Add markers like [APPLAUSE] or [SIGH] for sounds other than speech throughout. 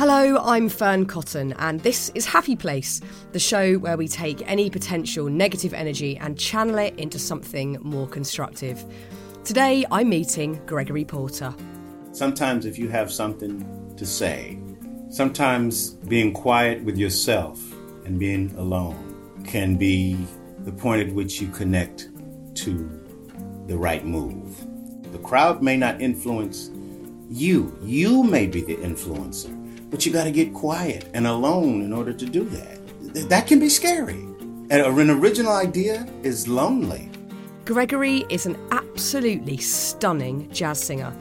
Hello, I'm Fearne Cotton, and this is Happy Place, the show where we take any potential negative energy and channel it into something more constructive. Today, I'm meeting Gregory Porter. Sometimes, if you have something to say, sometimes being quiet with yourself and being alone can be the point at which you connect to the right move. The crowd may not influence you, you may be the influencer, but you got to get quiet and alone in order to do that. That can be scary. An original idea is lonely. Gregory is an absolutely stunning jazz singer.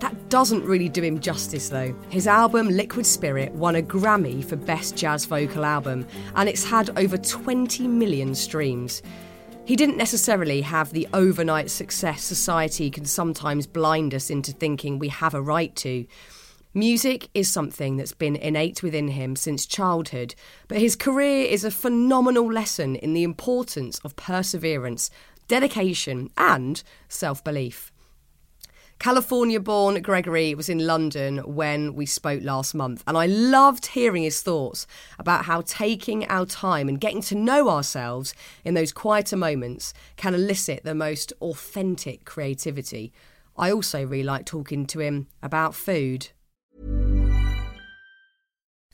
That doesn't really do him justice, though. His album Liquid Spirit won a Grammy for Best Jazz Vocal Album, and it's had over 20 million streams. He didn't necessarily have the overnight success society can sometimes blind us into thinking we have a right to. Music is something that's been innate within him since childhood, but his career is a phenomenal lesson in the importance of perseverance, dedication, and self belief. California born Gregory was in London when we spoke last month, and I loved hearing his thoughts about how taking our time and getting to know ourselves in those quieter moments can elicit the most authentic creativity. I also really like talking to him about food.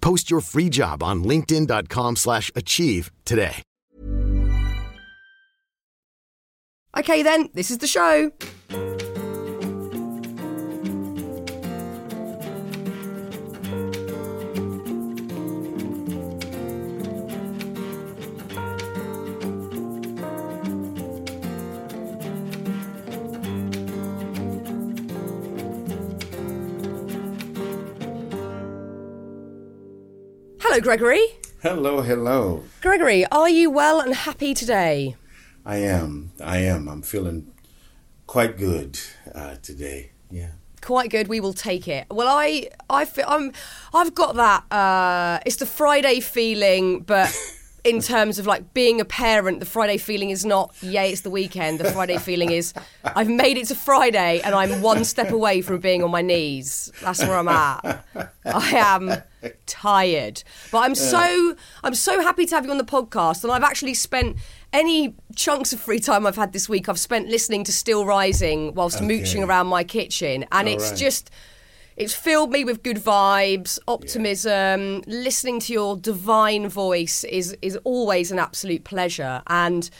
Post your free job on linkedin.com/achieve slash achieve today. Okay, then, this is the show. Hello, Gregory. Hello, hello. Gregory, are you well and happy today? I am. I am. I'm feeling quite good uh, today. Yeah. Quite good. We will take it. Well, I, I, feel, I'm, I've got that. Uh, it's the Friday feeling, but [LAUGHS] in terms of like being a parent, the Friday feeling is not, yay, it's the weekend. The Friday [LAUGHS] feeling is, I've made it to Friday, and I'm one step away from being on my knees. That's where I'm at. I am tired, but I'm so, I'm so happy to have you on the podcast, and I've actually spent any chunks of free time I've had this week, I've spent listening to Still Rising whilst Okay. mooching around my kitchen, and All it's right. just. It's filled me with good vibes, optimism. Listening to your divine voice is is always an absolute pleasure. And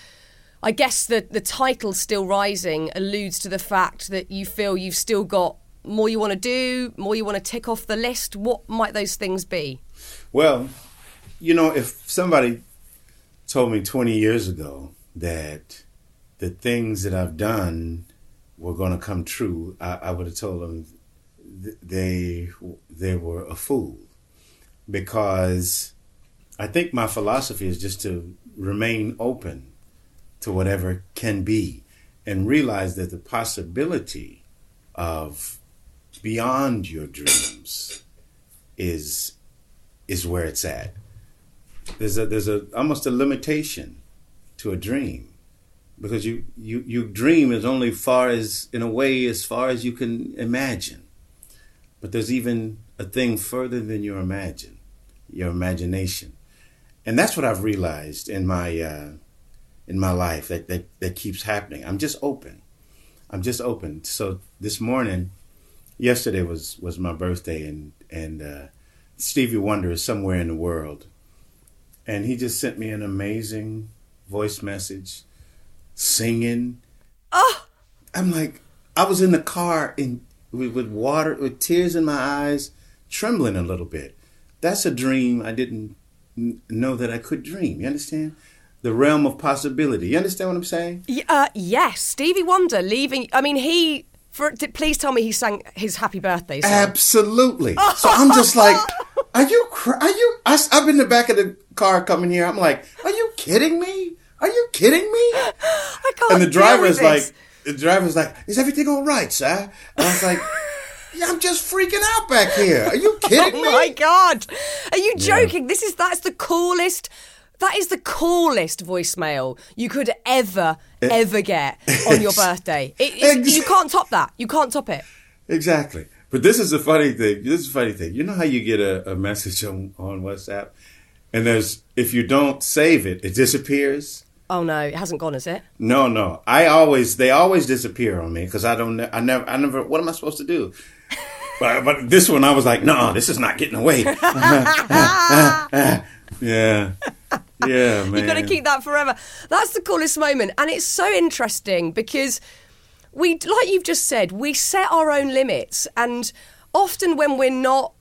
I guess the the title "Still Rising" alludes to the fact that you feel you've still got more you want to do, more you want to tick off the list. What might those things be? Well, you know, if somebody told me 20 years ago that the things that I've done were going to come true, I, I would have told them th- they they were a fool because I think my philosophy is just to remain open to whatever can be and realize that the possibility of beyond your dreams is is where it's at. There's a there's a almost a limitation to a dream because you you you dream as only far as in a way as far as you can imagine. But there's even a thing further than your imagine, your imagination, and that's what I've realized in my uh, in my life that, that that keeps happening. I'm just open. I'm just open. So this morning, yesterday was was my birthday, and and uh, Stevie Wonder is somewhere in the world, and he just sent me an amazing voice message, singing. Oh, I'm like, I was in the car in with, with water, with tears in my eyes, trembling a little bit. That's a dream I didn't know that I could dream. You understand? The realm of possibility. You understand what I'm saying? uh, yes, Stevie Wonder leaving. I mean, he. For, d- please tell me he sang his happy birthday song. Absolutely. [LAUGHS] So I'm just like, are you? Are you? I, am in the back of the car coming here. I'm like, are you kidding me? Are you kidding me? [LAUGHS] I can't. And the driver is like, the driver's like, is everything all right, sir? And I was like, [LAUGHS] yeah, I'm just freaking out back here. Are you kidding Oh me? my god! Are you Yeah. joking? This is that's the coolest. That is the coolest voicemail you could ever ever get on your [LAUGHS] birthday. It, you can't top that. You can't top it. Exactly. But this is the funny thing. This is the funny thing. You know how you get a, a message on, on WhatsApp? And there's, if you don't save it, it disappears. Oh no, it hasn't gone, has it? No, no. I always, they always disappear on me because I don't, I never, I never, what am I supposed to do? [LAUGHS] But, but this one, I was like, no, this is not getting away. [LAUGHS] yeah. Yeah, [LAUGHS] man. You've got to keep that forever. That's the coolest moment. And it's so interesting because we, like you've just said, we set our own limits. And often when we're not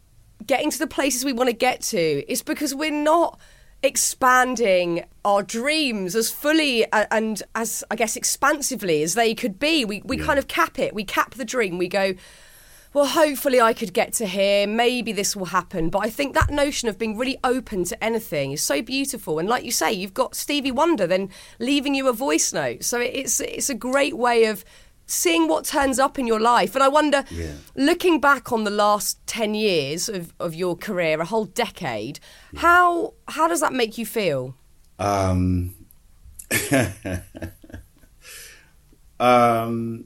getting to the places we want to get to, it's because we're not expanding our dreams as fully uh, and as, I guess, expansively as they could be. We, we kind of cap it. We cap the dream. We go, well, hopefully I could get to here. Maybe this will happen. But I think that notion of being really open to anything is so beautiful. And like you say, you've got Stevie Wonder then leaving you a voice note. So it's it's a great way of seeing what turns up in your life. And I wonder, Yeah. looking back on the last ten years of, of your career, a whole decade, how how does that make you feel? Um, [LAUGHS] um,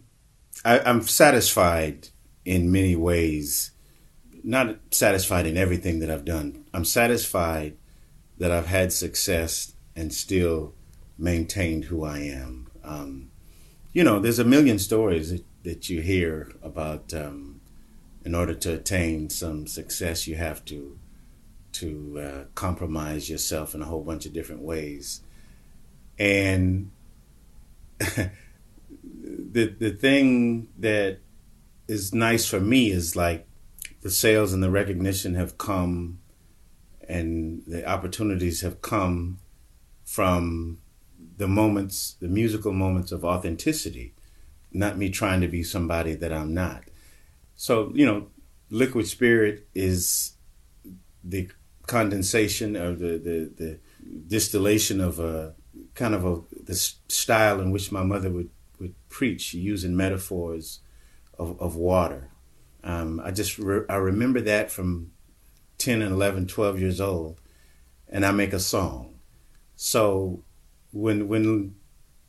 I, I'm satisfied in many ways. Not satisfied in everything that I've done. I'm satisfied that I've had success and still maintained who I am. Um, you know, there's a million stories that, that you hear about. Um, in order to attain some success, you have to to uh, compromise yourself in a whole bunch of different ways. And [LAUGHS] the the thing that is nice for me is like the sales and the recognition have come and the opportunities have come from the moments, the musical moments of authenticity, not me trying to be somebody that I'm not. So, you know, liquid spirit is the condensation or the, the, the distillation of a kind of a the style in which my mother would, would preach using metaphors of, of water. Um, I just re- I remember that from 10 and 11, 12 years old, and I make a song. So when when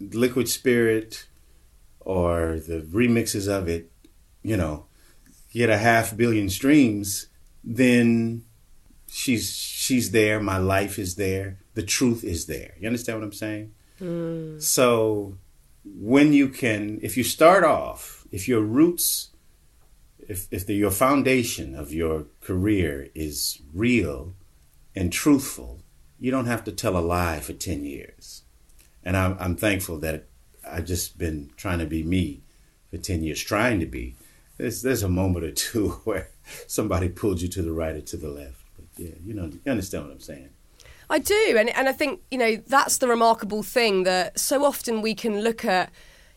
Liquid Spirit or the remixes of it, you know, get a half billion streams, then she's she's there. My life is there. The truth is there. You understand what I'm saying? Hmm. So when you can, if you start off, if your roots, if if the, your foundation of your career is real and truthful, you don't have to tell a lie for ten years. And I'm I'm thankful that I've just been trying to be me for ten years, trying to be. There's there's a moment or two [LAUGHS] where somebody pulled you to the right or to the left. But yeah, you know, you understand what I'm saying. I do, and and I think you know that's the remarkable thing that so often we can look at.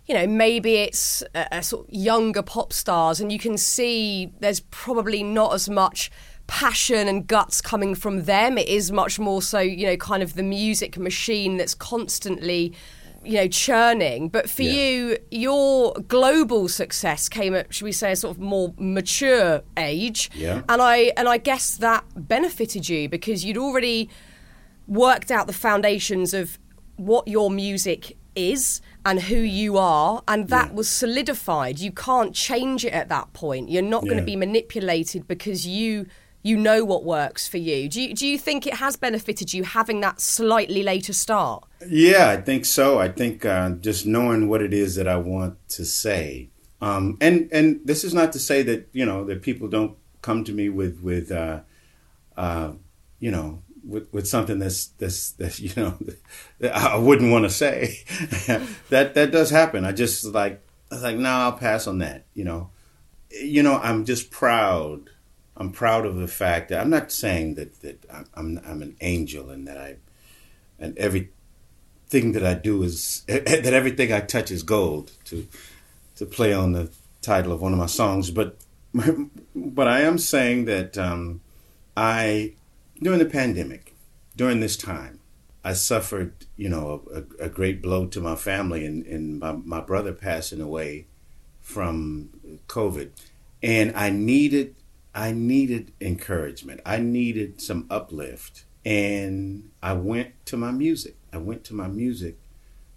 You know, maybe it's a, a sort of younger pop stars, and you can see there's probably not as much passion and guts coming from them. It is much more so, you know, kind of the music machine that's constantly, you know, churning. But for Yeah. you, your global success came at, should we say, a sort of more mature age. Yeah. And I and I guess that benefited you because you'd already worked out the foundations of what your music is and who you are and that Yeah. was solidified you can't change it at that point you're not going to be manipulated because you you know what works for you do you do you think it has benefited you having that slightly later start Yeah, I think so. I think uh, just knowing what it is that I want to say, um, and and this is not to say that you know that people don't come to me with with uh, uh, you know with, with something that's that's that [LAUGHS] you know that I wouldn't want to say. [LAUGHS] that that does happen. I just like I was like, no, I'll pass on that. You know, you know, I'm just proud. I'm proud of the fact that I'm not saying that that I'm I'm, an angel and that I and every thing that I do is [LAUGHS] that everything I touch is gold to to play on the title of one of my songs. But [LAUGHS] but I am saying that um, I during the pandemic, during this time, I suffered, you know, a, a great blow to my family and, and my, my brother passing away from COVID. And I needed I needed encouragement. I needed some uplift. And I went to my music. I went to my music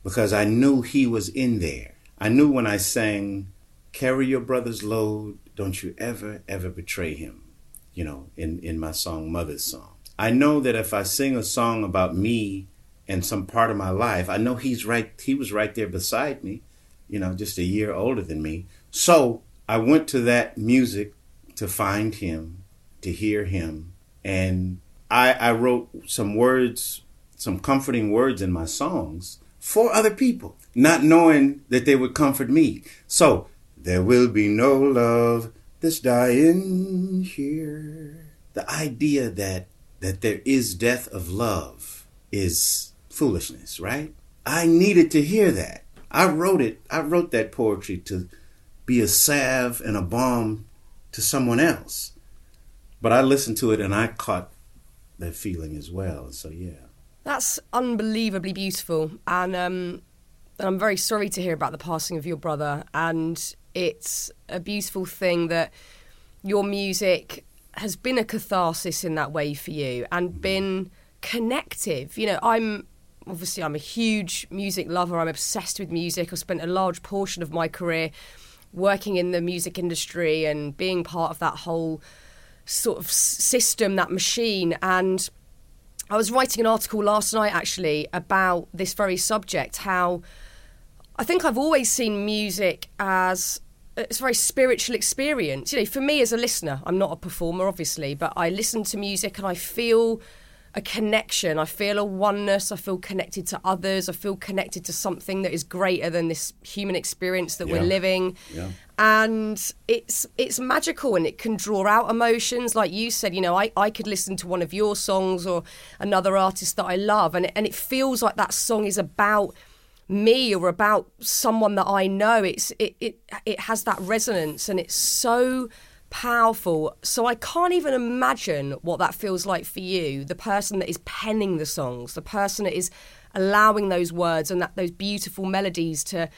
because I knew he was in there. I knew when I sang, Carry your brother's load, don't you ever, ever betray him, you know, in, in my song, Mother's Song. I know that if I sing a song about me and some part of my life, I know he's right, he was right there beside me, you know, just a year older than me. So I went to that music to find him, to hear him. And I, I wrote some words, some comforting words in my songs for other people, not knowing that they would comfort me. So there will be no love that's dying here. The idea that that there is death of love is foolishness, right? I needed to hear that. I wrote it. I wrote that poetry to be a salve and a balm to someone else. But I listened to it and I caught that feeling as well. So yeah. That's unbelievably beautiful. And um, I'm very sorry to hear about the passing of your brother. And it's a beautiful thing that your music has been a catharsis in that way for you and mm-hmm. been connective. You know, I'm obviously I'm a huge music lover. I'm obsessed with music. I've spent a large portion of my career working in the music industry and being part of that whole sort of system, that machine. And I was writing an article last night actually about this very subject how I think I've always seen music as it's a very spiritual experience. You know, for me as a listener, I'm not a performer obviously, but I listen to music and I feel a connection. I feel a oneness. I feel connected to others. I feel connected to something that is greater than this human experience that yeah. we're living. Yeah. And it's it's magical and it can draw out emotions. Like you said, you know, I, I could listen to one of your songs or another artist that I love and it, and it feels like that song is about me or about someone that I know. It's it, it it has that resonance and it's so powerful. So I can't even imagine what that feels like for you, the person that is penning the songs, the person that is allowing those words and that those beautiful melodies to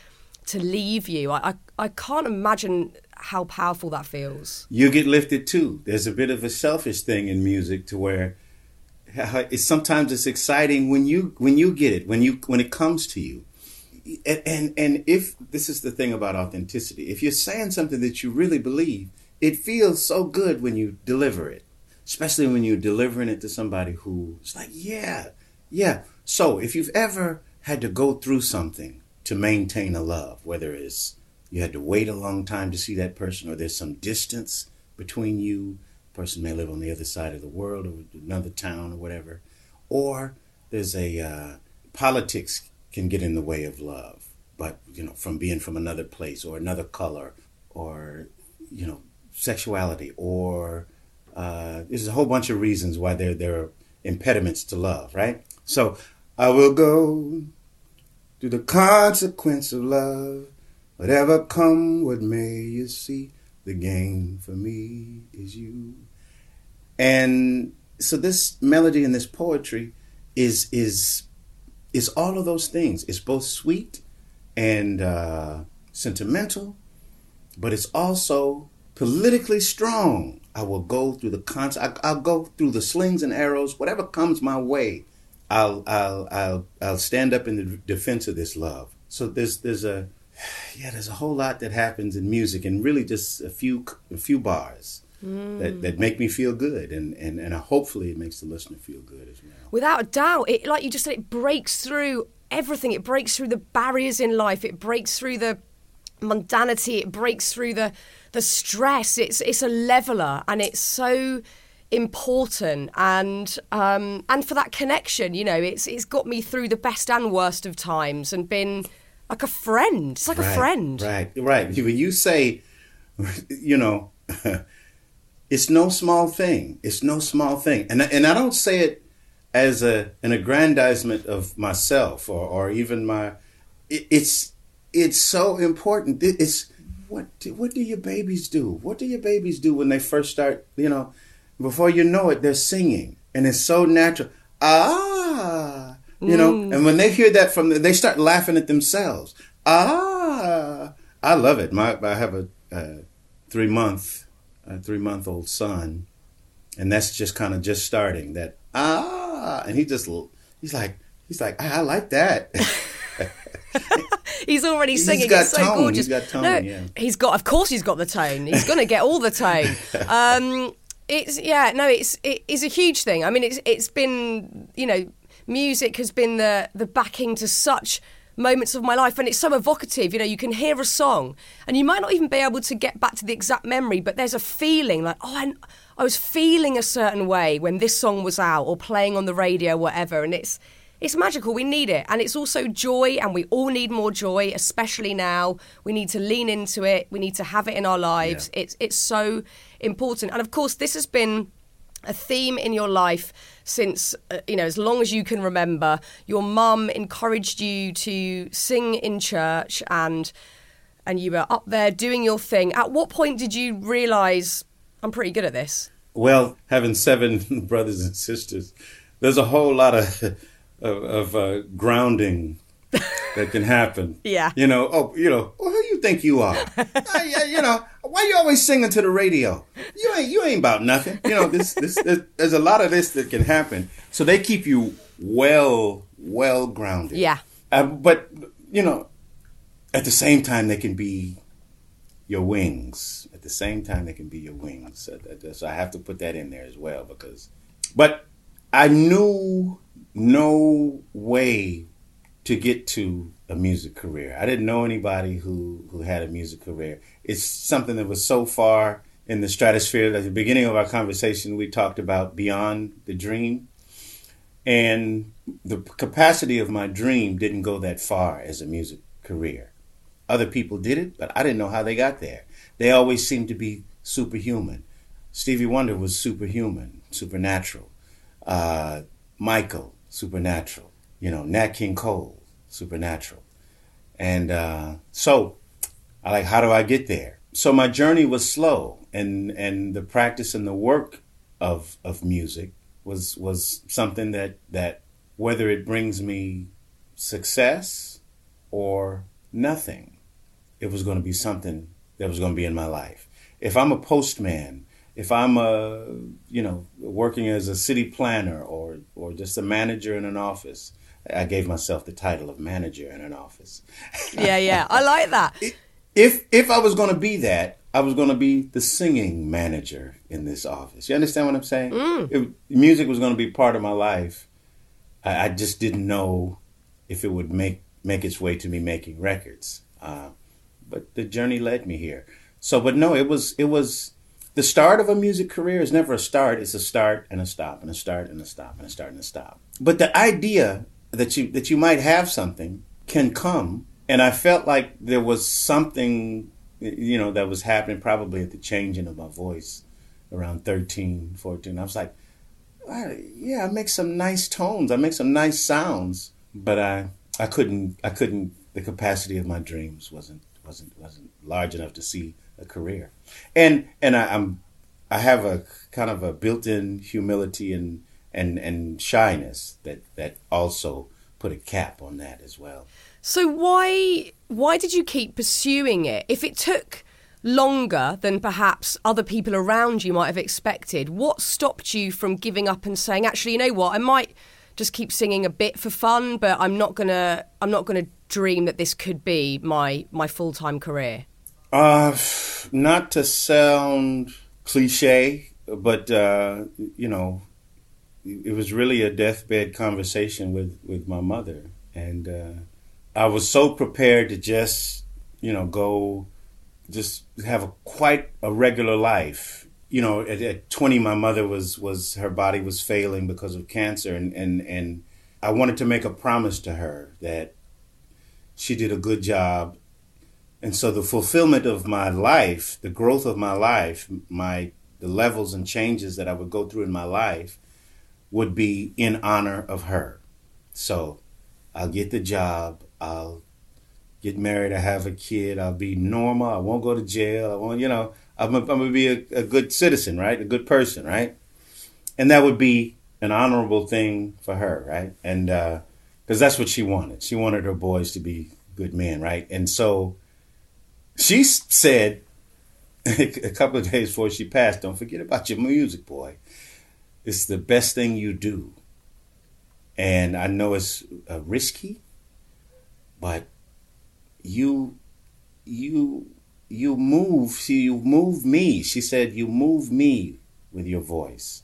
to leave you. I, I, I can't imagine how powerful that feels. You get lifted too. There's a bit of a selfish thing in music to where it's sometimes it's exciting when you when you get it when you when it comes to you and, and and if this is the thing about authenticity if you're saying something that you really believe it feels so good when you deliver it, especially when you're delivering it to somebody who's like, yeah, yeah. So if you've ever had to go through something to maintain a love, whether it's you had to wait a long time to see that person or there's some distance between you, person may live on the other side of the world or another town or whatever, or there's a uh, politics can get in the way of love, but you know, from being from another place or another color or you know sexuality or uh, there's a whole bunch of reasons why there there are impediments to love, right? So I will go through the consequence of love, whatever come what may. You see, the game for me is you. And so this melody and this poetry is is is all of those things. It's both sweet and uh, sentimental, but it's also politically strong. I will go through the cons. I, will go through the slings and arrows, whatever comes my way. I'll I'll I'll I'll stand up in the defense of this love. So there's there's a yeah there's a whole lot that happens in music and really just a few a few bars mm. that, that make me feel good and, and and hopefully it makes the listener feel good as well. Without a doubt, it like you just said, it breaks through everything. It breaks through the barriers in life. It breaks through the mundanity. It breaks through the the stress. It's it's a leveler, and it's so important and um, and for that connection you know it's it's got me through the best and worst of times and been like a friend. It's like right, a friend. right right. When you say you know [LAUGHS] it's no small thing. It's no small thing. And and I don't say it as a an aggrandizement of myself or or even my it, it's it's so important. It's what do, what do your babies do? What do your babies do when they first start? You know, before you know it, they're singing, and it's so natural. ah, you know, and when they hear that from, the, they start laughing at themselves. Ah, I love it. My, I have a, a three month, a three month old son, and that's just kind of just starting that ah, and he just he's like he's like I, I like that. [LAUGHS] [LAUGHS] He's already He's singing. got it's so tone. gorgeous. He's got tone, no, yeah. he's got. Of course, he's got the tone. He's going to get all the tone. [LAUGHS] Um, it's yeah. No, it's it is a huge thing. I mean, it's it's been you know, music has been the the backing to such moments of my life and it's so evocative you know you can hear a song and you might not even be able to get back to the exact memory but there's a feeling like oh I, I was feeling a certain way when this song was out or playing on the radio whatever and it's it's magical. We need it. And it's also joy, and we all need more joy, especially now. We need to lean into it. We need to have it in our lives. It's, it's so important. And of course, this has been a theme in your life since, uh, you know, as long as you can remember. Your mum encouraged you to sing in church and. And you were up there doing your thing. At what point did you realise I'm pretty good at this? Well, having seven [LAUGHS] brothers and sisters, there's a whole lot of of, of uh, grounding that can happen. [LAUGHS] Yeah. You know, oh, you know, well, who you think you are? [LAUGHS] yeah, you know, why you always singing to the radio? You ain't you ain't about nothing. You know, this this there's, there's a lot of this that can happen. So they keep you well well grounded. Yeah. Uh, but you know, at the same time, they can be your wings. At the same time, they can be your wings. So, so I have to put that in there as well because. But I knew no way to get to a music career. I didn't know anybody who who had a music career. It's something that was so far in the stratosphere. At the beginning of our conversation, we talked about beyond the dream. And the capacity of my dream didn't go that far as a music career. Other people did it, but I didn't know how they got there. They always seemed to be superhuman. Stevie Wonder was superhuman, supernatural. Uh, Michael, supernatural. You know, Nat King Cole, supernatural. And uh, so, I like, how do I get there? So my journey was slow, and and the practice and the work of of music was was something that that whether it brings me success or nothing, it was going to be something that was going to be in my life. If I'm a postman, if I'm a you know working as a city planner or or just a manager in an office, I gave myself the title of manager in an office. Yeah, yeah. I like that. [LAUGHS] if if I was going to be that, I was going to be the singing manager in this office. You understand what I'm saying? It, music was going to be part of my life. I, I just didn't know if it would make make its way to me making records. Uh, but the journey led me here. So, but no, it was it was the start of a music career is never a start. It's a start and a stop and a start and a stop and a start and a stop. But the idea that you that you might have something can come, and I felt like there was something, you know, that was happening probably at the changing of my voice around 13, 14. I was like, yeah, I make some nice tones. I make some nice sounds, but I I couldn't I couldn't the capacity of my dreams wasn't wasn't wasn't large enough to see a career. And and I, I'm I have a kind of a built-in humility and and and shyness that that also put a cap on that as well. So why why did you keep pursuing it? If it took longer than perhaps other people around you might have expected, what stopped you from giving up and saying, actually, you know what, I might just keep singing a bit for fun, but I'm not gonna I'm not gonna dream that this could be my my full time career. Uh, not to sound cliche, but uh, you know, it was really a deathbed conversation with with my mother, and uh, I was so prepared to just you know go just have a quite a regular life. You know, at, at 20, my mother was was her body was failing because of cancer, and and and I wanted to make a promise to her that she did a good job and so the fulfillment of my life, the growth of my life, my the levels and changes that I would go through in my life would be in honor of her. So I'll get the job, I'll get married, I have a kid, I'll be normal, I won't go to jail, I won't, you know, I'm, gonna be a, a good citizen, right? A good person, right? And that would be an honorable thing for her, right? And because uh, that's what she wanted. She wanted her boys to be good men, right? And so she said [LAUGHS] a couple of days before she passed, "Don't forget about your music, boy. It's the best thing you do." And I know it's uh, risky, but you, you, you move. See, you move me. She said, "You move me with your voice."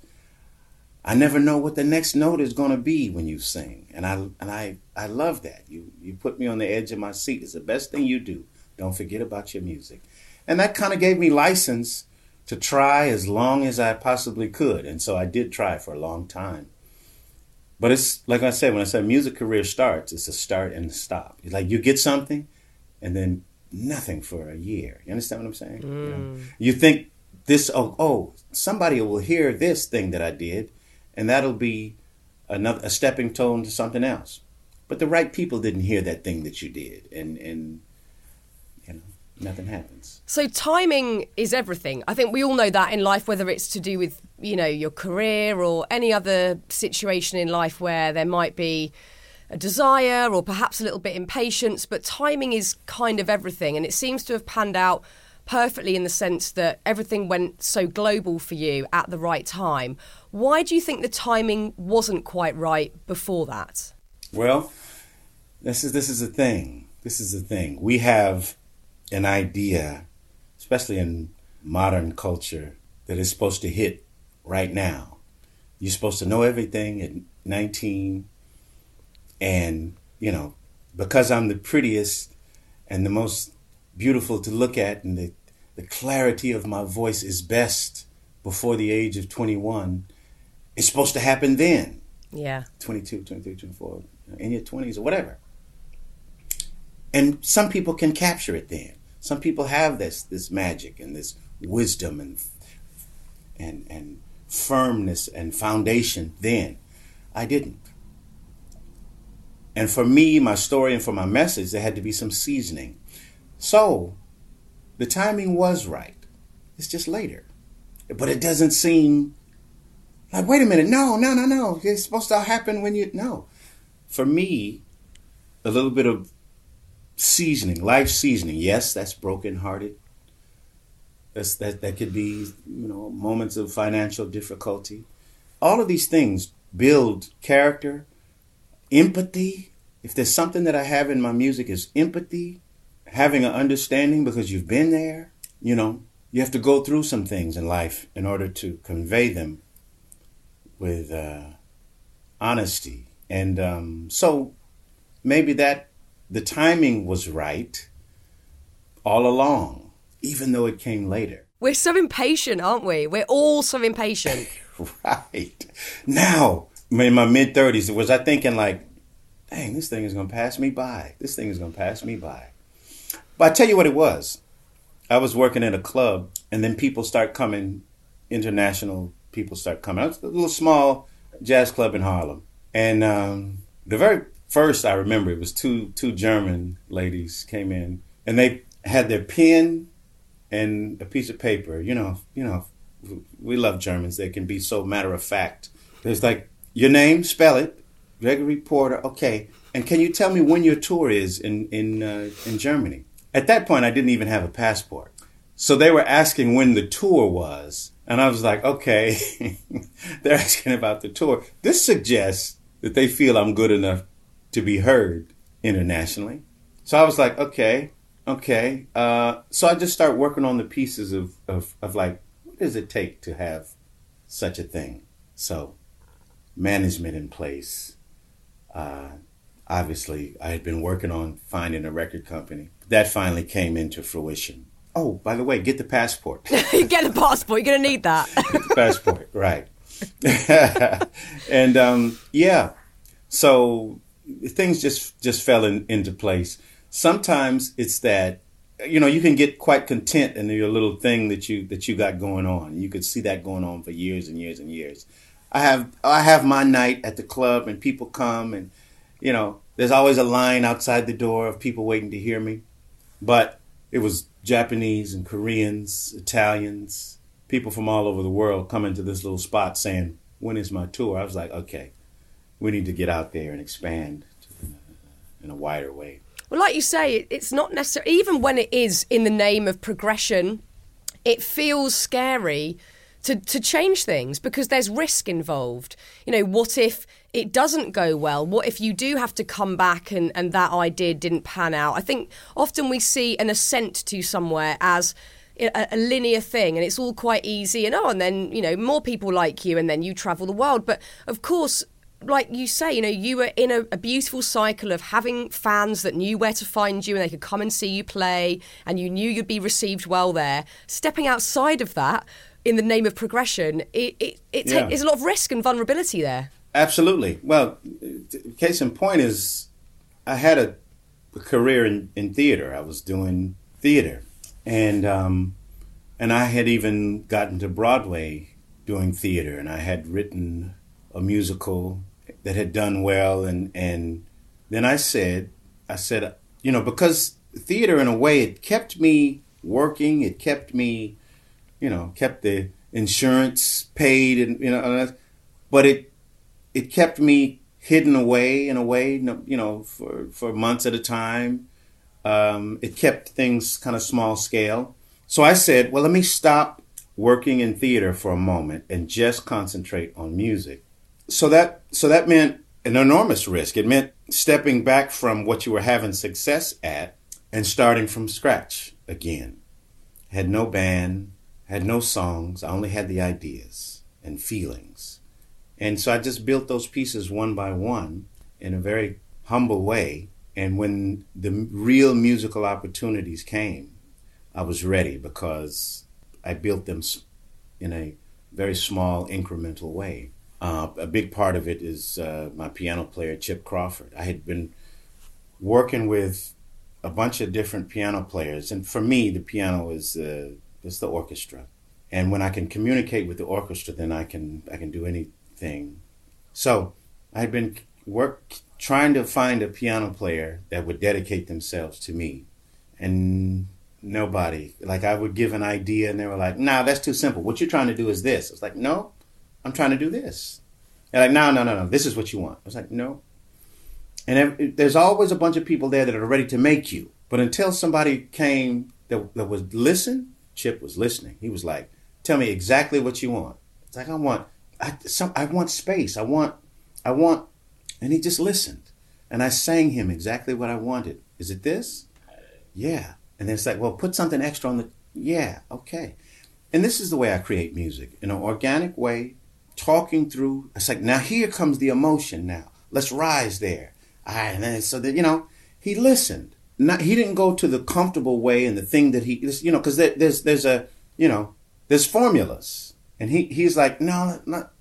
I never know what the next note is going to be when you sing, and I and I I love that. You you put me on the edge of my seat. It's the best thing you do. Don't forget about your music, and that kind of gave me license to try as long as I possibly could, and so I did try for a long time. But it's like I said when I said music career starts, it's a start and a stop. It's like you get something, and then nothing for a year. You understand what I'm saying? Mm. You, know? you think this oh oh somebody will hear this thing that I did and that'll be another a stepping stone to something else. But the right people didn't hear that thing that you did, and and nothing happens. So timing is everything. I think we all know that in life, whether it's to do with you know your career or any other situation in life where there might be a desire or perhaps a little bit impatience, but timing is kind of everything, and it seems to have panned out perfectly in the sense that everything went so global for you at the right time. Why do you think the timing wasn't quite right before that? Well, this is this is the thing. This is the thing. We have an idea, especially in modern culture, that is supposed to hit right now. You're supposed to know everything at 19 and, you know, because I'm the prettiest and the most beautiful to look at and the, the clarity of my voice is best before the age of 21 it's supposed to happen then. Yeah. 22 23 24 in your 20s or whatever. And some people can capture it then some people have this this magic and this wisdom and and and firmness and foundation then i didn't and for me my story and for my message there had to be some seasoning so, the timing was right. It's just later. But it doesn't seem like, wait a minute, no, no, no, no. It's supposed to happen when you, no. For me, a little bit of seasoning, life seasoning. Yes, that's brokenhearted. That's, that, that could be, you know, moments of financial difficulty. All of these things build character, empathy. If there's something that I have in my music is empathy, having an understanding because you've been there, you know, you have to go through some things in life in order to convey them with uh, honesty. And um, so maybe that the timing was right all along, even though it came later. We're so impatient, aren't we? We're all so impatient. [LAUGHS] right. Now, in my mid 30s, was I thinking, like, dang, this thing is going to pass me by. This thing is going to pass me by. But I tell you what it was. I was working in a club, and then people start coming, international people start coming. It was a little small jazz club in Harlem, and um, the very first I remember it was two two German ladies came in, and they had their pen and a piece of paper. You know, you know, we love Germans. They can be so matter of fact. There's like your name, spell it, Gregory Porter. Okay, and can you tell me when your tour is in in uh, in Germany? At that point, I didn't even have a passport. So they were asking when the tour was. And I was like, okay, [LAUGHS] they're asking about the tour. This suggests that they feel I'm good enough to be heard internationally. So I was like, okay, okay. Uh, so I just start working on the pieces of, of, of like, what does it take to have such a thing? So management in place. Uh, obviously, I had been working on finding a record company that finally came into fruition. Oh, by the way, get the passport. [LAUGHS] get the passport. You're going to need that. [LAUGHS] get the passport, right. [LAUGHS] and um, yeah, so things just just fell in, into place. Sometimes it's that you know you can get quite content in your little thing that you that you got going on. You could see that going on for years and years and years. I have I have my night at the club and people come and you know there's always a line outside the door of people waiting to hear me. But it was Japanese and Koreans, Italians, people from all over the world coming to this little spot saying, when is my tour? I was like, okay, we need to get out there and expand uh, in a wider way. Well, like you say, it's not necessarily, even when it is in the name of progression, it feels scary to, to change things because there's risk involved. You know, what if it doesn't go well? What if you do have to come back and, and that idea didn't pan out? I think often we see an ascent to somewhere as a, a, linear thing and it's all quite easy and oh and then you know more people like you and then you travel the world but of course like you say, you know, you were in a, a, beautiful cycle of having fans that knew where to find you and they could come and see you play, and you knew you'd be received well there. Stepping outside of that in the name of progression, it, it, it yeah. there's a lot of risk and vulnerability there. Absolutely. Well, case in point is I had a, a career in, in theater. I was doing theater, and um, and I had even gotten to Broadway doing theater, and I had written a musical that had done well and and then I said I said you know because theater in a way it kept me working it kept me you know kept the insurance paid and you know but it it kept me hidden away in a way you know for for months at a time. Um, it kept things kind of small scale. So I said well let me stop working in theater for a moment and just concentrate on music so that so that meant an enormous risk. It meant stepping back from what you were having success at and starting from scratch again. Had no band, had no songs. I only had the ideas and feelings. And so I just built those pieces one by one in a very humble way. And when the real musical opportunities came, I was ready because I built them in a very small, incremental way. Uh, a big part of it is uh, my piano player, Chip Crawford. I had been working with a bunch of different piano players, and for me, the piano is uh, the orchestra. And when I can communicate with the orchestra, then I can I can do anything. So I had been work trying to find a piano player that would dedicate themselves to me, and nobody. Like I would give an idea, and they were like, "Nah, that's too simple. What you're trying to do is this." It's like, "No, I'm trying to do this. And like, no, no, no, no. This is what you want. I was like, no. And there's always a bunch of people there that are ready to make you. But until somebody came that, that was listen, Chip was listening. He was like, tell me exactly what you want. It's like I want, I, some, I want space. I want, I want, and he just listened. And I sang him exactly what I wanted. Is it this? Yeah. And then it's like, well, put something extra on the, yeah, okay. And this is the way I create music in an organic way talking through. It's like now here comes the emotion. Now let's rise there. All right, and then so that you know he listened. Not he didn't go to the comfortable way and the thing that he you know because there, there's there's a you know there's formulas and he he's like no not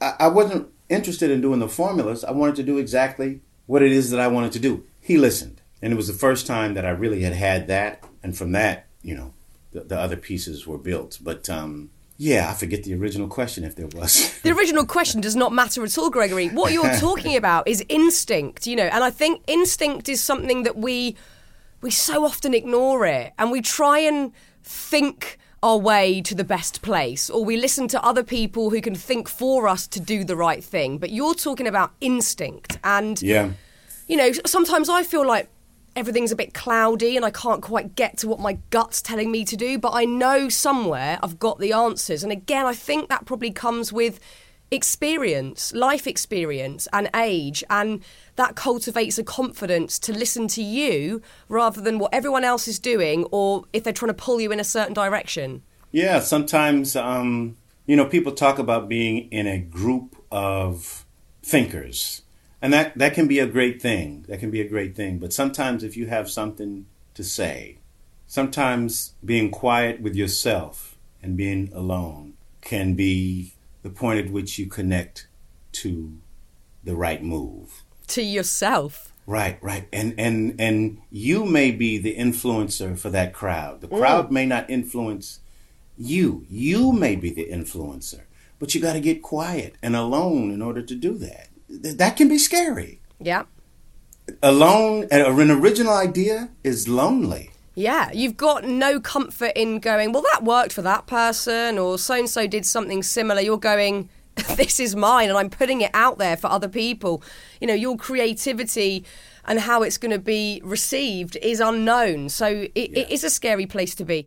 I, I wasn't interested in doing the formulas. I wanted to do exactly what it is that I wanted to do. He listened, and it was the first time that I really had had that, and from that you know the, the other pieces were built. But um, yeah, I forget the original question if there was. [LAUGHS] the original question does not matter at all, Gregory. What you're [LAUGHS] talking about is instinct, you know, and I think instinct is something that we we so often ignore it and we try and think our way to the best place or we listen to other people who can think for us to do the right thing. But you're talking about instinct and Yeah. You know, sometimes I feel like everything's a bit cloudy and I can't quite get to what my gut's telling me to do, but I know somewhere I've got the answers. And again, I think that probably comes with experience, life experience, and age, and that cultivates a confidence to listen to you rather than what everyone else is doing or if they're trying to pull you in a certain direction. Yeah, sometimes, um, you know, people talk about being in a group of thinkers and that that can be a great thing. That can be a great thing. But sometimes, if you have something to say, sometimes being quiet with yourself and being alone can be the point at which you connect to the right move to yourself. Right, right. And and and you may be the influencer for that crowd. The crowd mm. may not influence you. You may be the influencer. But you got to get quiet and alone in order to do that that can be scary. Yeah. Alone, an original idea is lonely. Yeah, you've got no comfort in going, well, that worked for that person, or so and so did something similar. You're going, [LAUGHS] this is mine and I'm putting it out there for other people. You know, your creativity and how it's going to be received is unknown. So it, yeah. it is a scary place to be.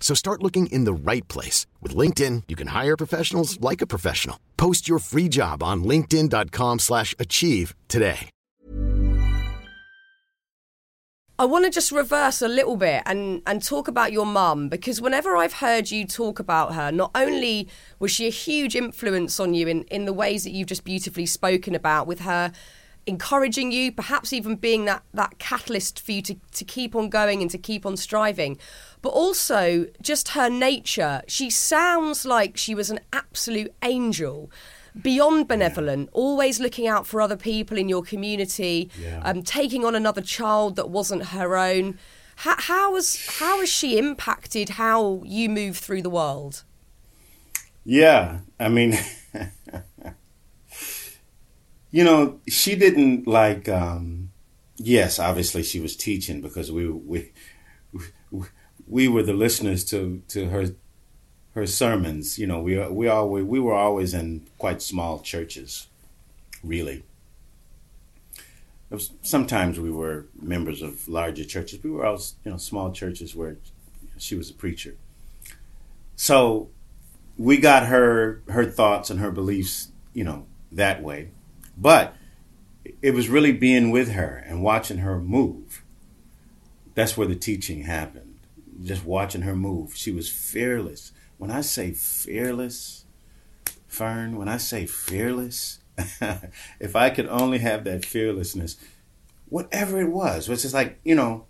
So start looking in the right place. With LinkedIn, you can hire professionals like a professional. Post your free job on linkedin.com slash achieve today. I want to just reverse a little bit and, and talk about your mum because whenever I've heard you talk about her, not only was she a huge influence on you in, in the ways that you've just beautifully spoken about with her encouraging you, perhaps even being that, that catalyst for you to, to keep on going and to keep on striving. But also just her nature. She sounds like she was an absolute angel. Beyond benevolent, yeah. always looking out for other people in your community, yeah. um, taking on another child that wasn't her own. How, how, has, how has she impacted how you move through the world? Yeah, I mean, [LAUGHS] You know, she didn't like. Um, yes, obviously she was teaching because we we we were the listeners to to her her sermons. You know, we we always we were always in quite small churches, really. Sometimes we were members of larger churches. We were all you know small churches where she was a preacher. So we got her her thoughts and her beliefs, you know, that way. But it was really being with her and watching her move. That's where the teaching happened. Just watching her move. She was fearless. When I say fearless, Fearne, when I say fearless, [LAUGHS] if I could only have that fearlessness, whatever it was, which just like, you know,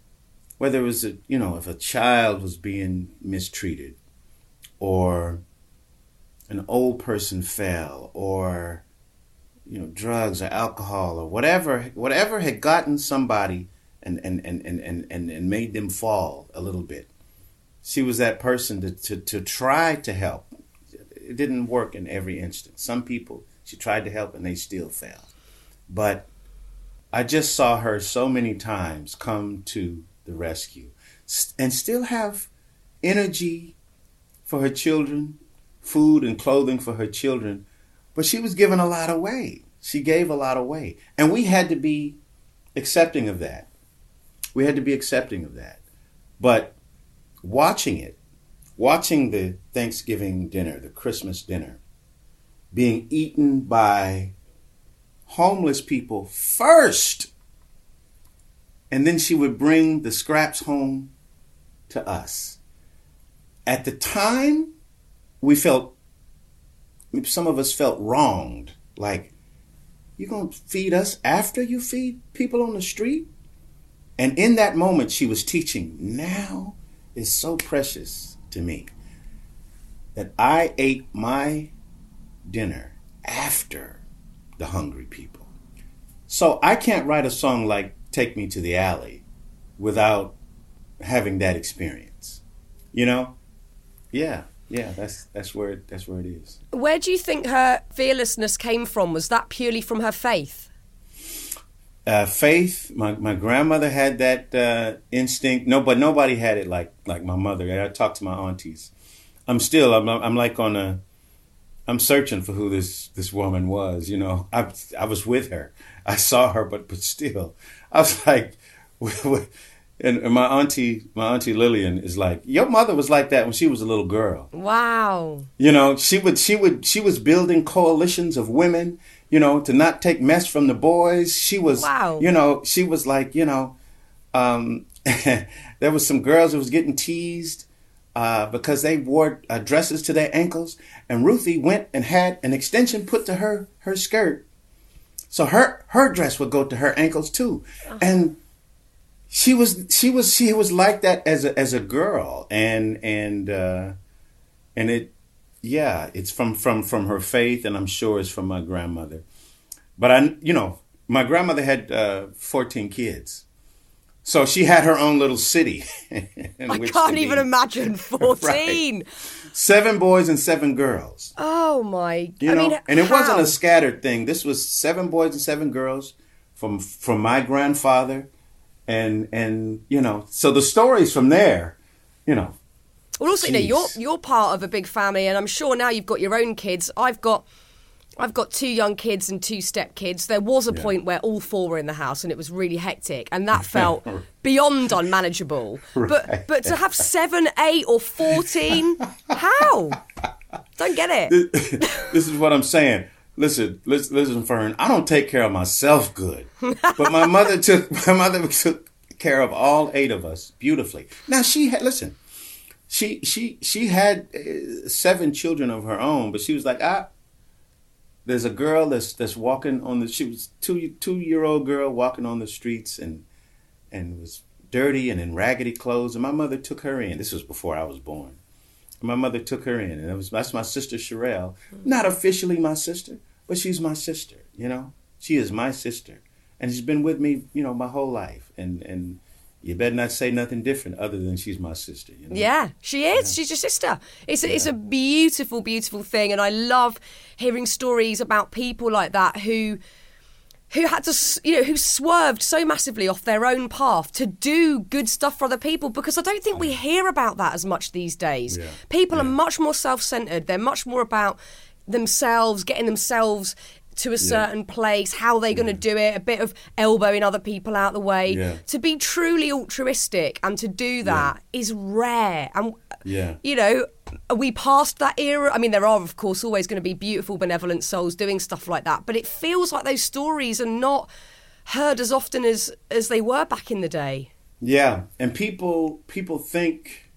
whether it was, a, you know, if a child was being mistreated or an old person fell or you know, drugs or alcohol or whatever, whatever had gotten somebody and, and, and, and, and, and made them fall a little bit. She was that person to, to, to try to help. It didn't work in every instance. Some people, she tried to help and they still failed. But I just saw her so many times come to the rescue and still have energy for her children, food and clothing for her children, but she was giving a lot away. She gave a lot away. And we had to be accepting of that. We had to be accepting of that. But watching it, watching the Thanksgiving dinner, the Christmas dinner, being eaten by homeless people first. And then she would bring the scraps home to us. At the time, we felt some of us felt wronged. Like, you gonna feed us after you feed people on the street? And in that moment, she was teaching. Now is so precious to me that I ate my dinner after the hungry people. So I can't write a song like Take Me to the Alley without having that experience. You know? Yeah. Yeah, that's that's where it, that's where it is. Where do you think her fearlessness came from? Was that purely from her faith? Uh, faith. My my grandmother had that uh, instinct. No, but nobody had it like like my mother. I talked to my aunties. I'm still. I'm I'm like on a. I'm searching for who this this woman was. You know, I I was with her. I saw her, but but still, I was like. [LAUGHS] And, and my auntie, my auntie Lillian is like, your mother was like that when she was a little girl. Wow. You know, she would, she would, she was building coalitions of women, you know, to not take mess from the boys. She was, wow. you know, she was like, you know, um, [LAUGHS] there was some girls that was getting teased uh, because they wore uh, dresses to their ankles, and Ruthie went and had an extension put to her her skirt, so her her dress would go to her ankles too, uh-huh. and she was she was she was like that as a as a girl and and uh and it yeah it's from from from her faith and i'm sure it's from my grandmother but i you know my grandmother had uh 14 kids So she had her own little city. [LAUGHS] I can't even imagine [LAUGHS] 14. right. Seven boys and seven girls. Oh my! You I know, mean, and it how? wasn't a scattered thing. This was seven boys and seven girls from from my grandfather, and and you know, so the stories from there, you know. Well, also, Jeez. you know, you're you're part of a big family, and I'm sure now you've got your own kids. I've got I've got two young kids and two step kids. There was a yeah. point where all four were in the house and it was really hectic and that [LAUGHS] felt beyond unmanageable. right. But but to have seven, eight or fourteen, how? Don't get it. [LAUGHS] This, this is what I'm saying. Listen, listen, listen, Fearne. I don't take care of myself good, but my mother [LAUGHS] took my mother took care of all eight of us beautifully. Now she had listen. She she she had uh, seven children of her own, but she was like, ah, there's a girl that's that's walking on the she was two two year old girl walking on the streets and and was dirty and in raggedy clothes and my mother took her in. This was before I was born. My mother took her in and it was that's my sister Sherelle. Not officially my sister, but she's my sister, you know? She is my sister. And she's been with me, you know, my whole life. And and you better not say nothing different other than she's my sister. You know? Yeah, she is. Yeah. She's your sister. It's a, yeah. it's a beautiful, beautiful thing, and I love hearing stories about people like that who who had to you know who swerved so massively off their own path to do good stuff for other people because I don't think we hear about that as much these days. Yeah. People are much more self-centered. They're much more about themselves, getting themselves to a certain yeah. place, how they're going to do it, a bit of elbowing other people out the way. Yeah. To be truly altruistic and to do that is rare. And, yeah. you know, are we past that era? I mean, there are, of course, always going to be beautiful, benevolent souls doing stuff like that, but it feels like those stories are not heard as often as, as they were back in the day. Yeah. And people people think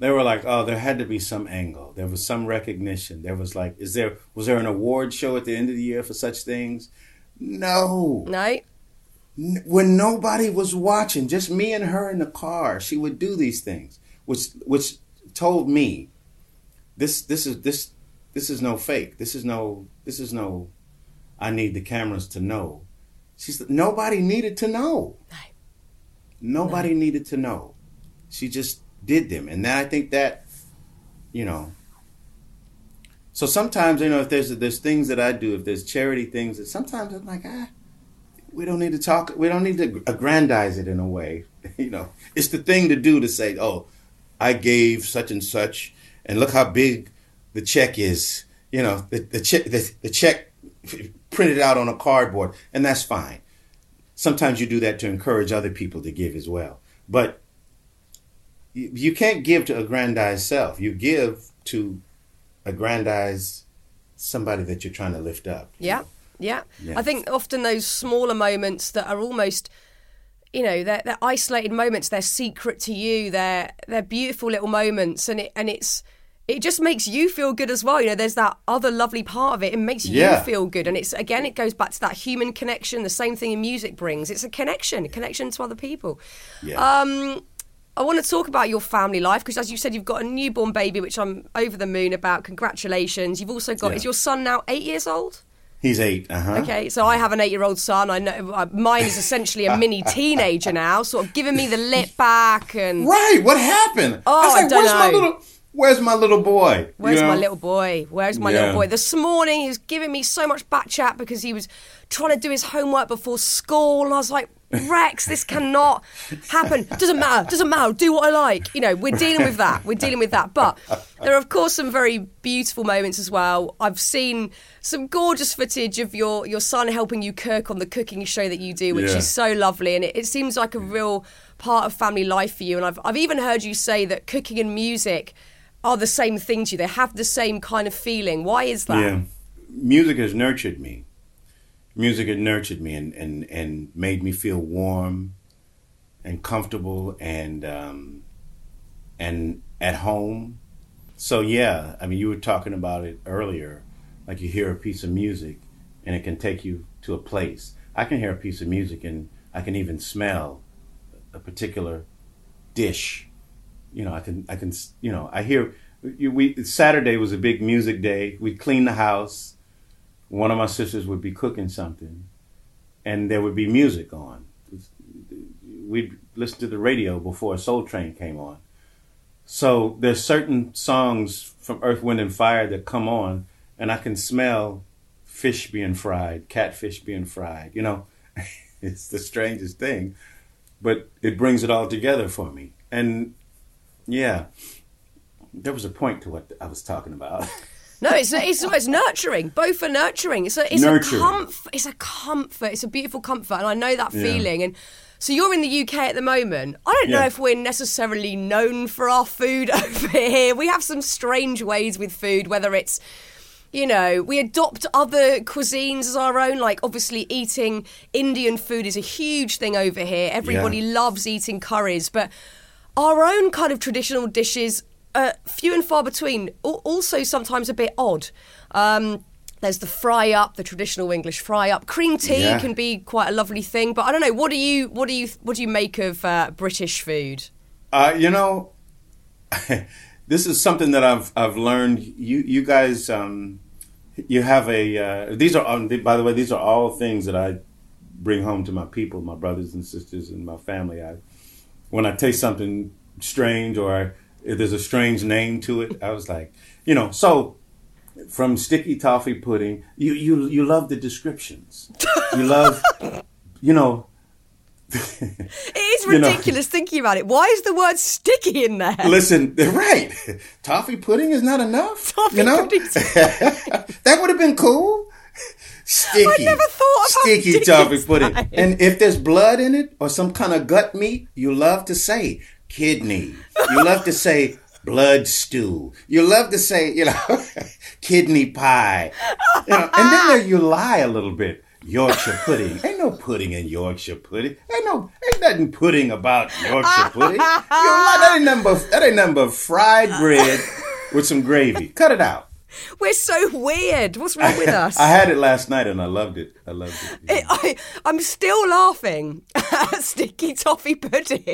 they were like, oh, there had to be some angle. There was some recognition. There was like, is there was there an award show at the end of the year for such things? No. No. When nobody was watching, just me and her in the car, she would do these things, which which told me, this this is this this is no fake. This is no this is no. I need the cameras to know. She's nobody needed to know. No. Nobody no. needed to know. She just did them. And then I think that, you know, so sometimes, you know, if there's there's things that I do, if there's charity things, that sometimes I'm like, ah, we don't need to talk, we don't need to aggrandize it in a way. [LAUGHS] you know, it's the thing to do to say, oh, I gave such and such, and look how big the check is. You know, the the check the, the check [LAUGHS] printed out on a cardboard, and that's fine. Sometimes you do that to encourage other people to give as well. But you can't give to aggrandize self. You give to aggrandize somebody that you're trying to lift up. Yeah, yeah. yeah. I think often those smaller moments that are almost, you know, they're, they're isolated moments. They're secret to you. They're they're beautiful little moments, and it and it's it just makes you feel good as well. You know, there's that other lovely part of it. It makes yeah. you feel good. And it's again, it goes back to that human connection. The same thing in music brings. It's a connection, a connection to other people. Yeah. Um, I want to talk about your family life because, as you said, you've got a newborn baby, which I'm over the moon about. Congratulations! You've also got. Yeah. Is your son now eight years old? He's eight. Uh-huh. Okay, so I have an eight-year-old son. I know uh, mine is essentially a mini teenager now, sort of giving me the lip [LAUGHS] back and. Right. What happened? Oh, I, like, I don't know. My little, Where's my little boy? Where's you know? my little boy? Where's my yeah. little boy? This morning he was giving me so much back chat because he was trying to do his homework before school. And I was like, Rex, this cannot happen. Doesn't matter. Doesn't matter. Do what I like. You know, we're dealing with that. We're dealing with that. But there are, of course, some very beautiful moments as well. I've seen some gorgeous footage of your your son helping you cook on the cooking show that you do, which yeah. is so lovely, and it, it seems like a real part of family life for you. And I've I've even heard you say that cooking and music are the same thing to you. They have the same kind of feeling. Why is that? Yeah, music has nurtured me music had nurtured me and, and, and made me feel warm and comfortable and um, and at home. So yeah, I mean, you were talking about it earlier. Like you hear a piece of music, and it can take you to a place. I can hear a piece of music, and I can even smell a particular dish. You know, I can I can you know I hear. We Saturday was a big music day. We cleaned the house one of my sisters would be cooking something and there would be music on. we'd listen to the radio before Soul Train came on. So there's certain songs from Earth, Wind, and Fire that come on, and I can smell fish being fried, catfish being fried. You know, [LAUGHS] it's the strangest thing, but it brings it all together for me. And yeah, there was a point to what I was talking about. [LAUGHS] No, it's it's, it's nurturing. Both are nurturing. It's a it's Nurturing. a comfort. It's a comfort. It's a beautiful comfort, and I know that Yeah. feeling. And so you're in the UK at the moment. I don't know if we're necessarily known for our food [LAUGHS] over here. We have some strange ways with food, whether it's you know, we adopt other cuisines as our own. Like, obviously, eating Indian food is a huge thing over here. Everybody Yeah. loves eating curries, but our own kind of traditional dishes are few and far between. Al- Also, sometimes a bit odd. Um, there's the fry up, the traditional English fry up. Cream tea Yeah. can be quite a lovely thing, but I don't know. What do you what do you what do you make of uh, British food? Uh, you know, [LAUGHS] this is something that I've I've learned. You you guys, um, you have a. Uh, these are um, by the way, these are all things that I bring home to my people, my brothers and sisters, and my family. I when I taste something strange or if there's a strange name to it, I was like, you know, so from sticky toffee pudding, you you you love the descriptions. You love, [LAUGHS] you know. It is [LAUGHS] You know- ridiculous thinking about it. Why is the word sticky in there? Listen, they're [LAUGHS] right. Toffee pudding is not enough. Toffee you know? that would have been cool. Sticky. never thought of sticky sticky toffee pudding. And if there's blood in it or some kind of gut meat, you love to say kidney. You love to say blood stew. You love to say, you know, [LAUGHS] kidney pie. You know, and then there you lie a little bit. Yorkshire pudding. Ain't no pudding in Yorkshire pudding. Ain't no ain't nothing pudding about Yorkshire pudding. You lie, that ain't but that ain't nothing but fried bread with some gravy. Cut it out. [LAUGHS] We're so weird. What's wrong with [LAUGHS] us? I had it last night and I loved it. I loved it. [LAUGHS] It- I, I'm still laughing at sticky toffee pudding.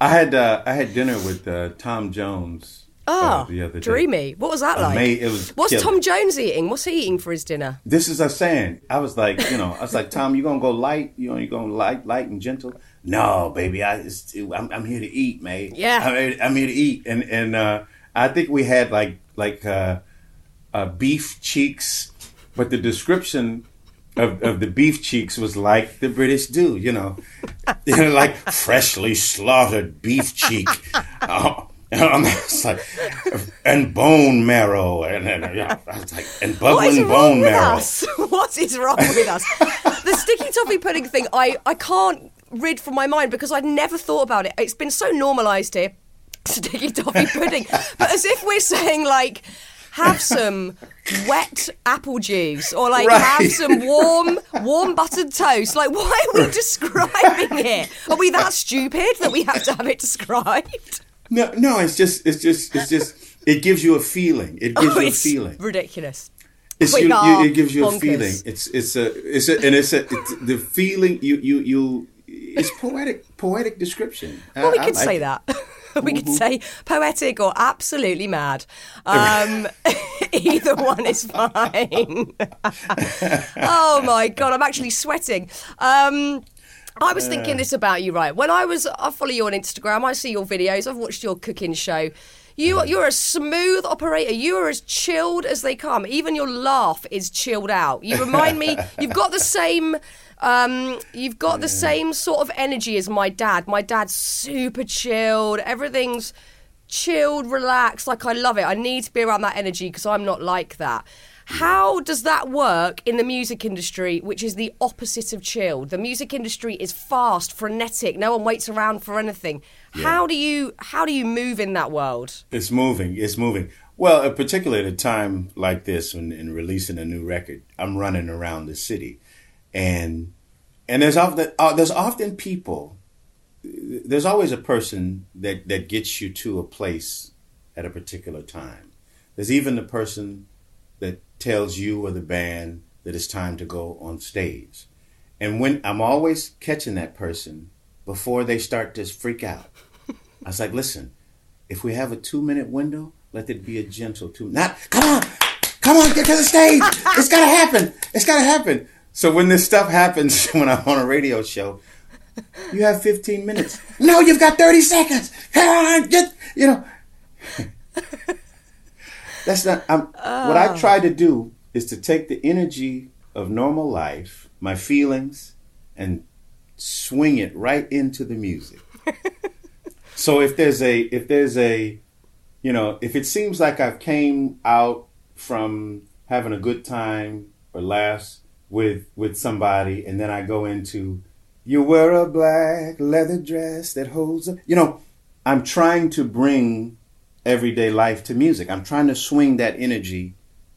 I had uh, I had dinner with uh, Tom Jones uh, Oh, the other day. dreamy. What was that like? Ama- it was What's killer. Tom Jones eating? What's he eating for his dinner? This is us saying. I was like, you know, I was like, Tom, you gonna go light? You know, you gonna light, light and gentle? No, baby, I, it's, I'm, I'm here to eat, mate. Yeah. I'm, here- I'm here to eat, and and uh, I think we had like like uh, uh, beef cheeks, but the description of, of the beef cheeks was like the British do, you know, [LAUGHS] you know, like freshly slaughtered beef cheek. [LAUGHS] Oh, and I'm just like, and bone marrow, and, and yeah, I was like, and What is bubbling wrong bone with marrow. us? [LAUGHS] What is wrong with us? the sticky toffee pudding thing, I, I can't rid from my mind because I'd never thought about it. It's been so normalised here, sticky toffee pudding. but as if we're saying, like, have some wet apple juice or like Right. have some [LAUGHS] warm warm buttered toast like why are we describing [LAUGHS] it are we that stupid that we have to have it described No, no, it's just, it's just, it's just, it gives you a feeling. It gives Oh, you a feeling. ridiculous It's you, you, it gives you a feeling. It's it's a it's a and it's a it's the feeling you you you. It's poetic poetic description. Well, we I- I could like say it. that. [LAUGHS] we could say poetic or absolutely mad. [LAUGHS] Um, [LAUGHS] either one is fine. oh my god, I'm actually sweating. Um, I was thinking this about you, right? When I was, I follow you on Instagram. I see your videos. I've watched your cooking show. You, you're a smooth operator. You are as chilled as they come. Even your laugh is chilled out. You remind me. You've got the same. Um, you've got the same sort of energy as my dad. My dad's super chilled. Everything's chilled, relaxed. Like I love it. I need to be around that energy because I'm not like that. How does that work in the music industry, which is the opposite of chilled? The music industry is fast, frenetic. No one waits around for anything. How do you how do you move in that world? It's moving. It's moving. Well, particularly at a time like this, when in releasing a new record, I'm running around the city, and and there's often uh, there's often people. There's always a person that that gets you to a place at a particular time. There's even the person that tells you or the band that it's time to go on stage. And when I'm always catching that person before they start to freak out. [LAUGHS] I was like, listen, if we have a two minute window, let it be a gentle two. Not come on, come on, get to the stage. It's gotta happen. It's gotta happen. So when this stuff happens, [LAUGHS] when I'm on a radio show, You have 15 minutes. No, you've got 30 seconds. Get, you know. [LAUGHS] That's not, I'm, what I oh. try to do is to take the energy of normal life, my feelings, and swing it right into the music. [LAUGHS] so if there's a, if there's a, you know, if it seems like I've came out from having a good time or laughs with with somebody, and then I go into you wear a black leather dress that holds a, you know, I'm trying to bring everyday life to music. I'm trying to swing that energy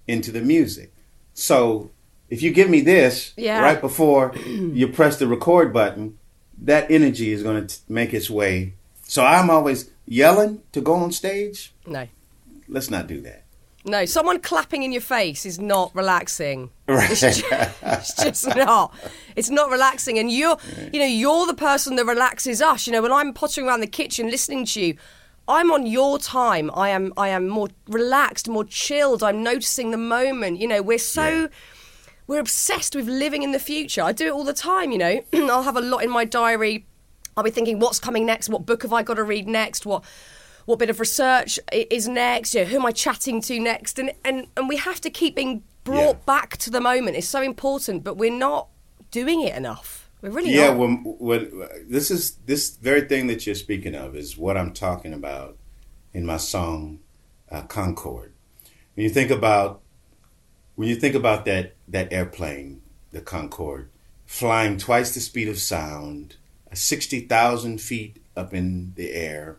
into the music. So if you give me this Yeah. right before [CLEARS THROAT] you press the record button, that energy is going to make its way. So I'm always yelling to go on stage. No. Let's not do that. No, someone clapping in your face is not relaxing. Right. It's, [LAUGHS] just, it's just not. It's not relaxing, and you're, you know, you're the person that relaxes us. You know, when I'm pottering around the kitchen listening to you, I'm on your time. I am, I am more relaxed, more chilled. I'm noticing the moment. You know, we're so. We're obsessed with living in the future. I do it all the time, you know. [CLEARS THROAT] I'll have a lot in my diary. I'll be thinking, what's coming next? What book have I got to read next? What what bit of research is next? You know, who am I chatting to next? And and and we have to keep being brought Yeah. back to the moment. It's so important, but we're not doing it enough. We're really Yeah, not. when, when this is this very thing that you're speaking of is what I'm talking about in my song uh, Concorde. When you think about when you think about that that airplane, the Concorde, flying twice the speed of sound, sixty thousand feet up in the air,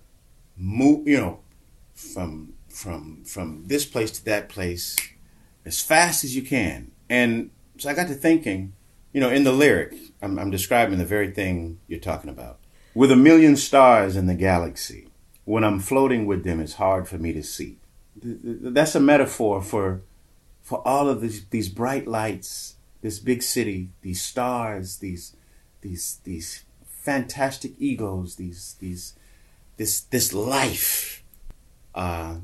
move, you know, from from from this place to that place as fast as you can. And so I got to thinking, you know, in the lyric, I'm, I'm describing the very thing you're talking about. With a million stars in the galaxy, when I'm floating with them, it's hard for me to see. Th- th- That's a metaphor for for all of these, these bright lights, this big city, these stars, these these these fantastic egos, these these this this life. Uh,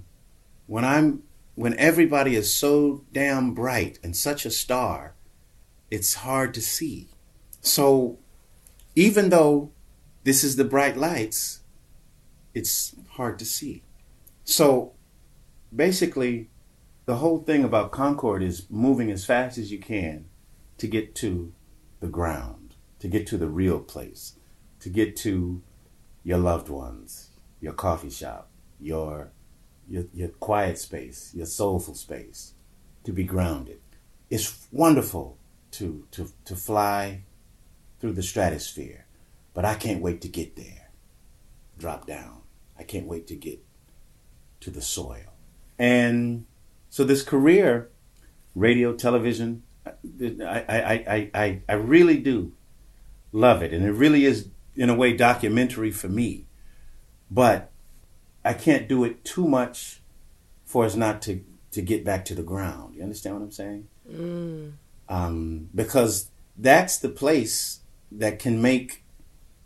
when I'm when everybody is so damn bright and such a star, it's hard to see. So even though this is the bright lights, it's hard to see. So basically, the whole thing about Concorde is moving as fast as you can to get to the ground, to get to the real place, to get to your loved ones, your coffee shop, your your, your quiet space, your soulful space, to be grounded. It's wonderful to, to, to fly through the stratosphere, but I can't wait to get there. Drop down. I can't wait to get to the soil. And so this career, radio, television, I, I, I, I, I, I really do love it. And it really is, in a way, documentary for me. But I can't do it too much for us not to, to get back to the ground. You understand what I'm saying? Um, because that's the place that can make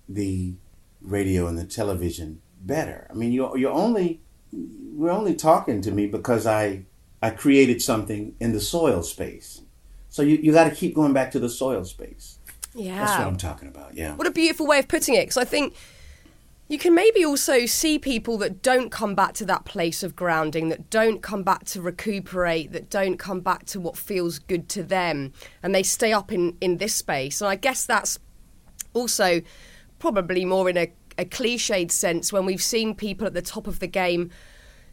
the radio and the television better. I mean, you're, you're only we're only talking to me because I I created something in the soil space. So you, you got to keep going back to the soil space. yeah. That's what I'm talking about. Yeah. What a beautiful way of putting it. Because I think you can maybe also see people that don't come back to that place of grounding, that don't come back to recuperate, that don't come back to what feels good to them, and they stay up in, in this space. And I guess that's also probably more in a, a cliched sense when we've seen people at the top of the game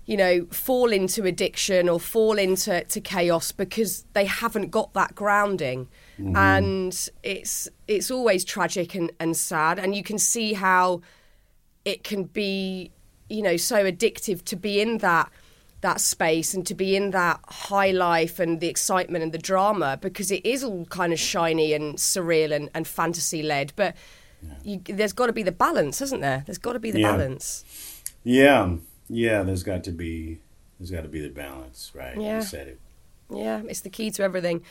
you know, fall into addiction or fall into to chaos because they haven't got that grounding. Mm-hmm. And it's it's always tragic and, and sad. And you can see how it can be, you know, so addictive to be in that that space and to be in that high life and the excitement and the drama because it is all kind of shiny and surreal and, and fantasy led. But you, there's got to be the balance, isn't there? There's got to be the Yeah. balance. Yeah. Yeah. There's got to be there's got to be the balance, right? Yeah. You said it. Yeah, it's the key to everything.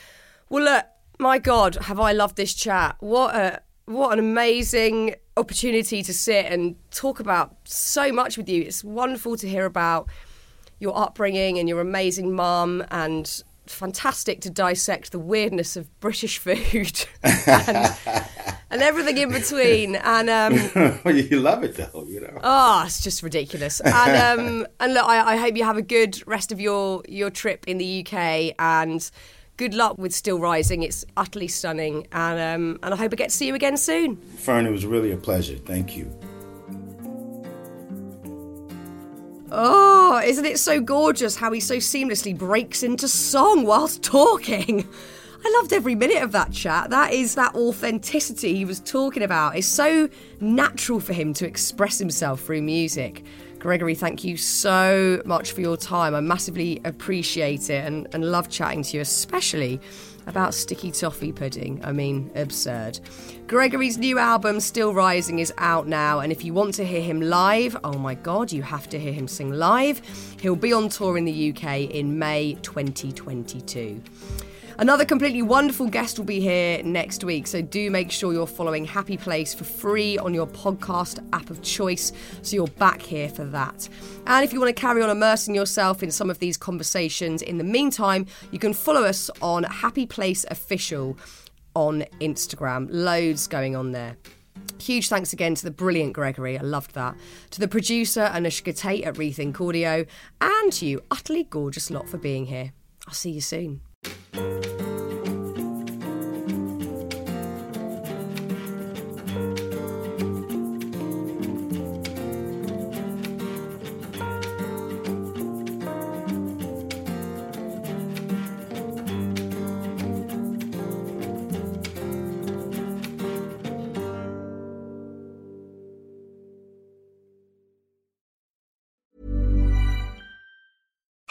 Well, look, my God, have I loved this chat? What a what an amazing opportunity to sit and talk about so much with you. It's wonderful to hear about your upbringing and your amazing mum and fantastic to dissect the weirdness of British food [LAUGHS] and, and everything in between. And um, [LAUGHS] you love it though, you know. Oh, it's just ridiculous. And um, and look, I, I hope you have a good rest of your your trip in the UK and good luck with Still Rising. It's utterly stunning, and um, and I hope I get to see you again soon. Fearne, it was really a pleasure. Thank you. Oh, isn't it so gorgeous how he so seamlessly breaks into song whilst [LAUGHS] talking? I loved every minute of that chat. That is that authenticity he was talking about. It's so natural for him to express himself through music. Gregory, thank you so much for your time. I massively appreciate it and, and love chatting to you, especially about sticky toffee pudding. I mean, absurd. Gregory's new album, Still Rising, is out now, and if you want to hear him live, oh my god, you have to hear him sing live. He'll be on tour in the UK in May 2022. Another completely wonderful guest will be here next week, so do make sure you're following Happy Place for free on your podcast app of choice so you're back here for that. And if you want to carry on immersing yourself in some of these conversations in the meantime, you can follow us on Happy Place Official on Instagram. Loads going on there. Huge thanks again to the brilliant Gregory, I loved that. To the producer Anushka Tate at Rethink Audio, and to you, utterly gorgeous lot, for being here. I'll see you soon. Thank you.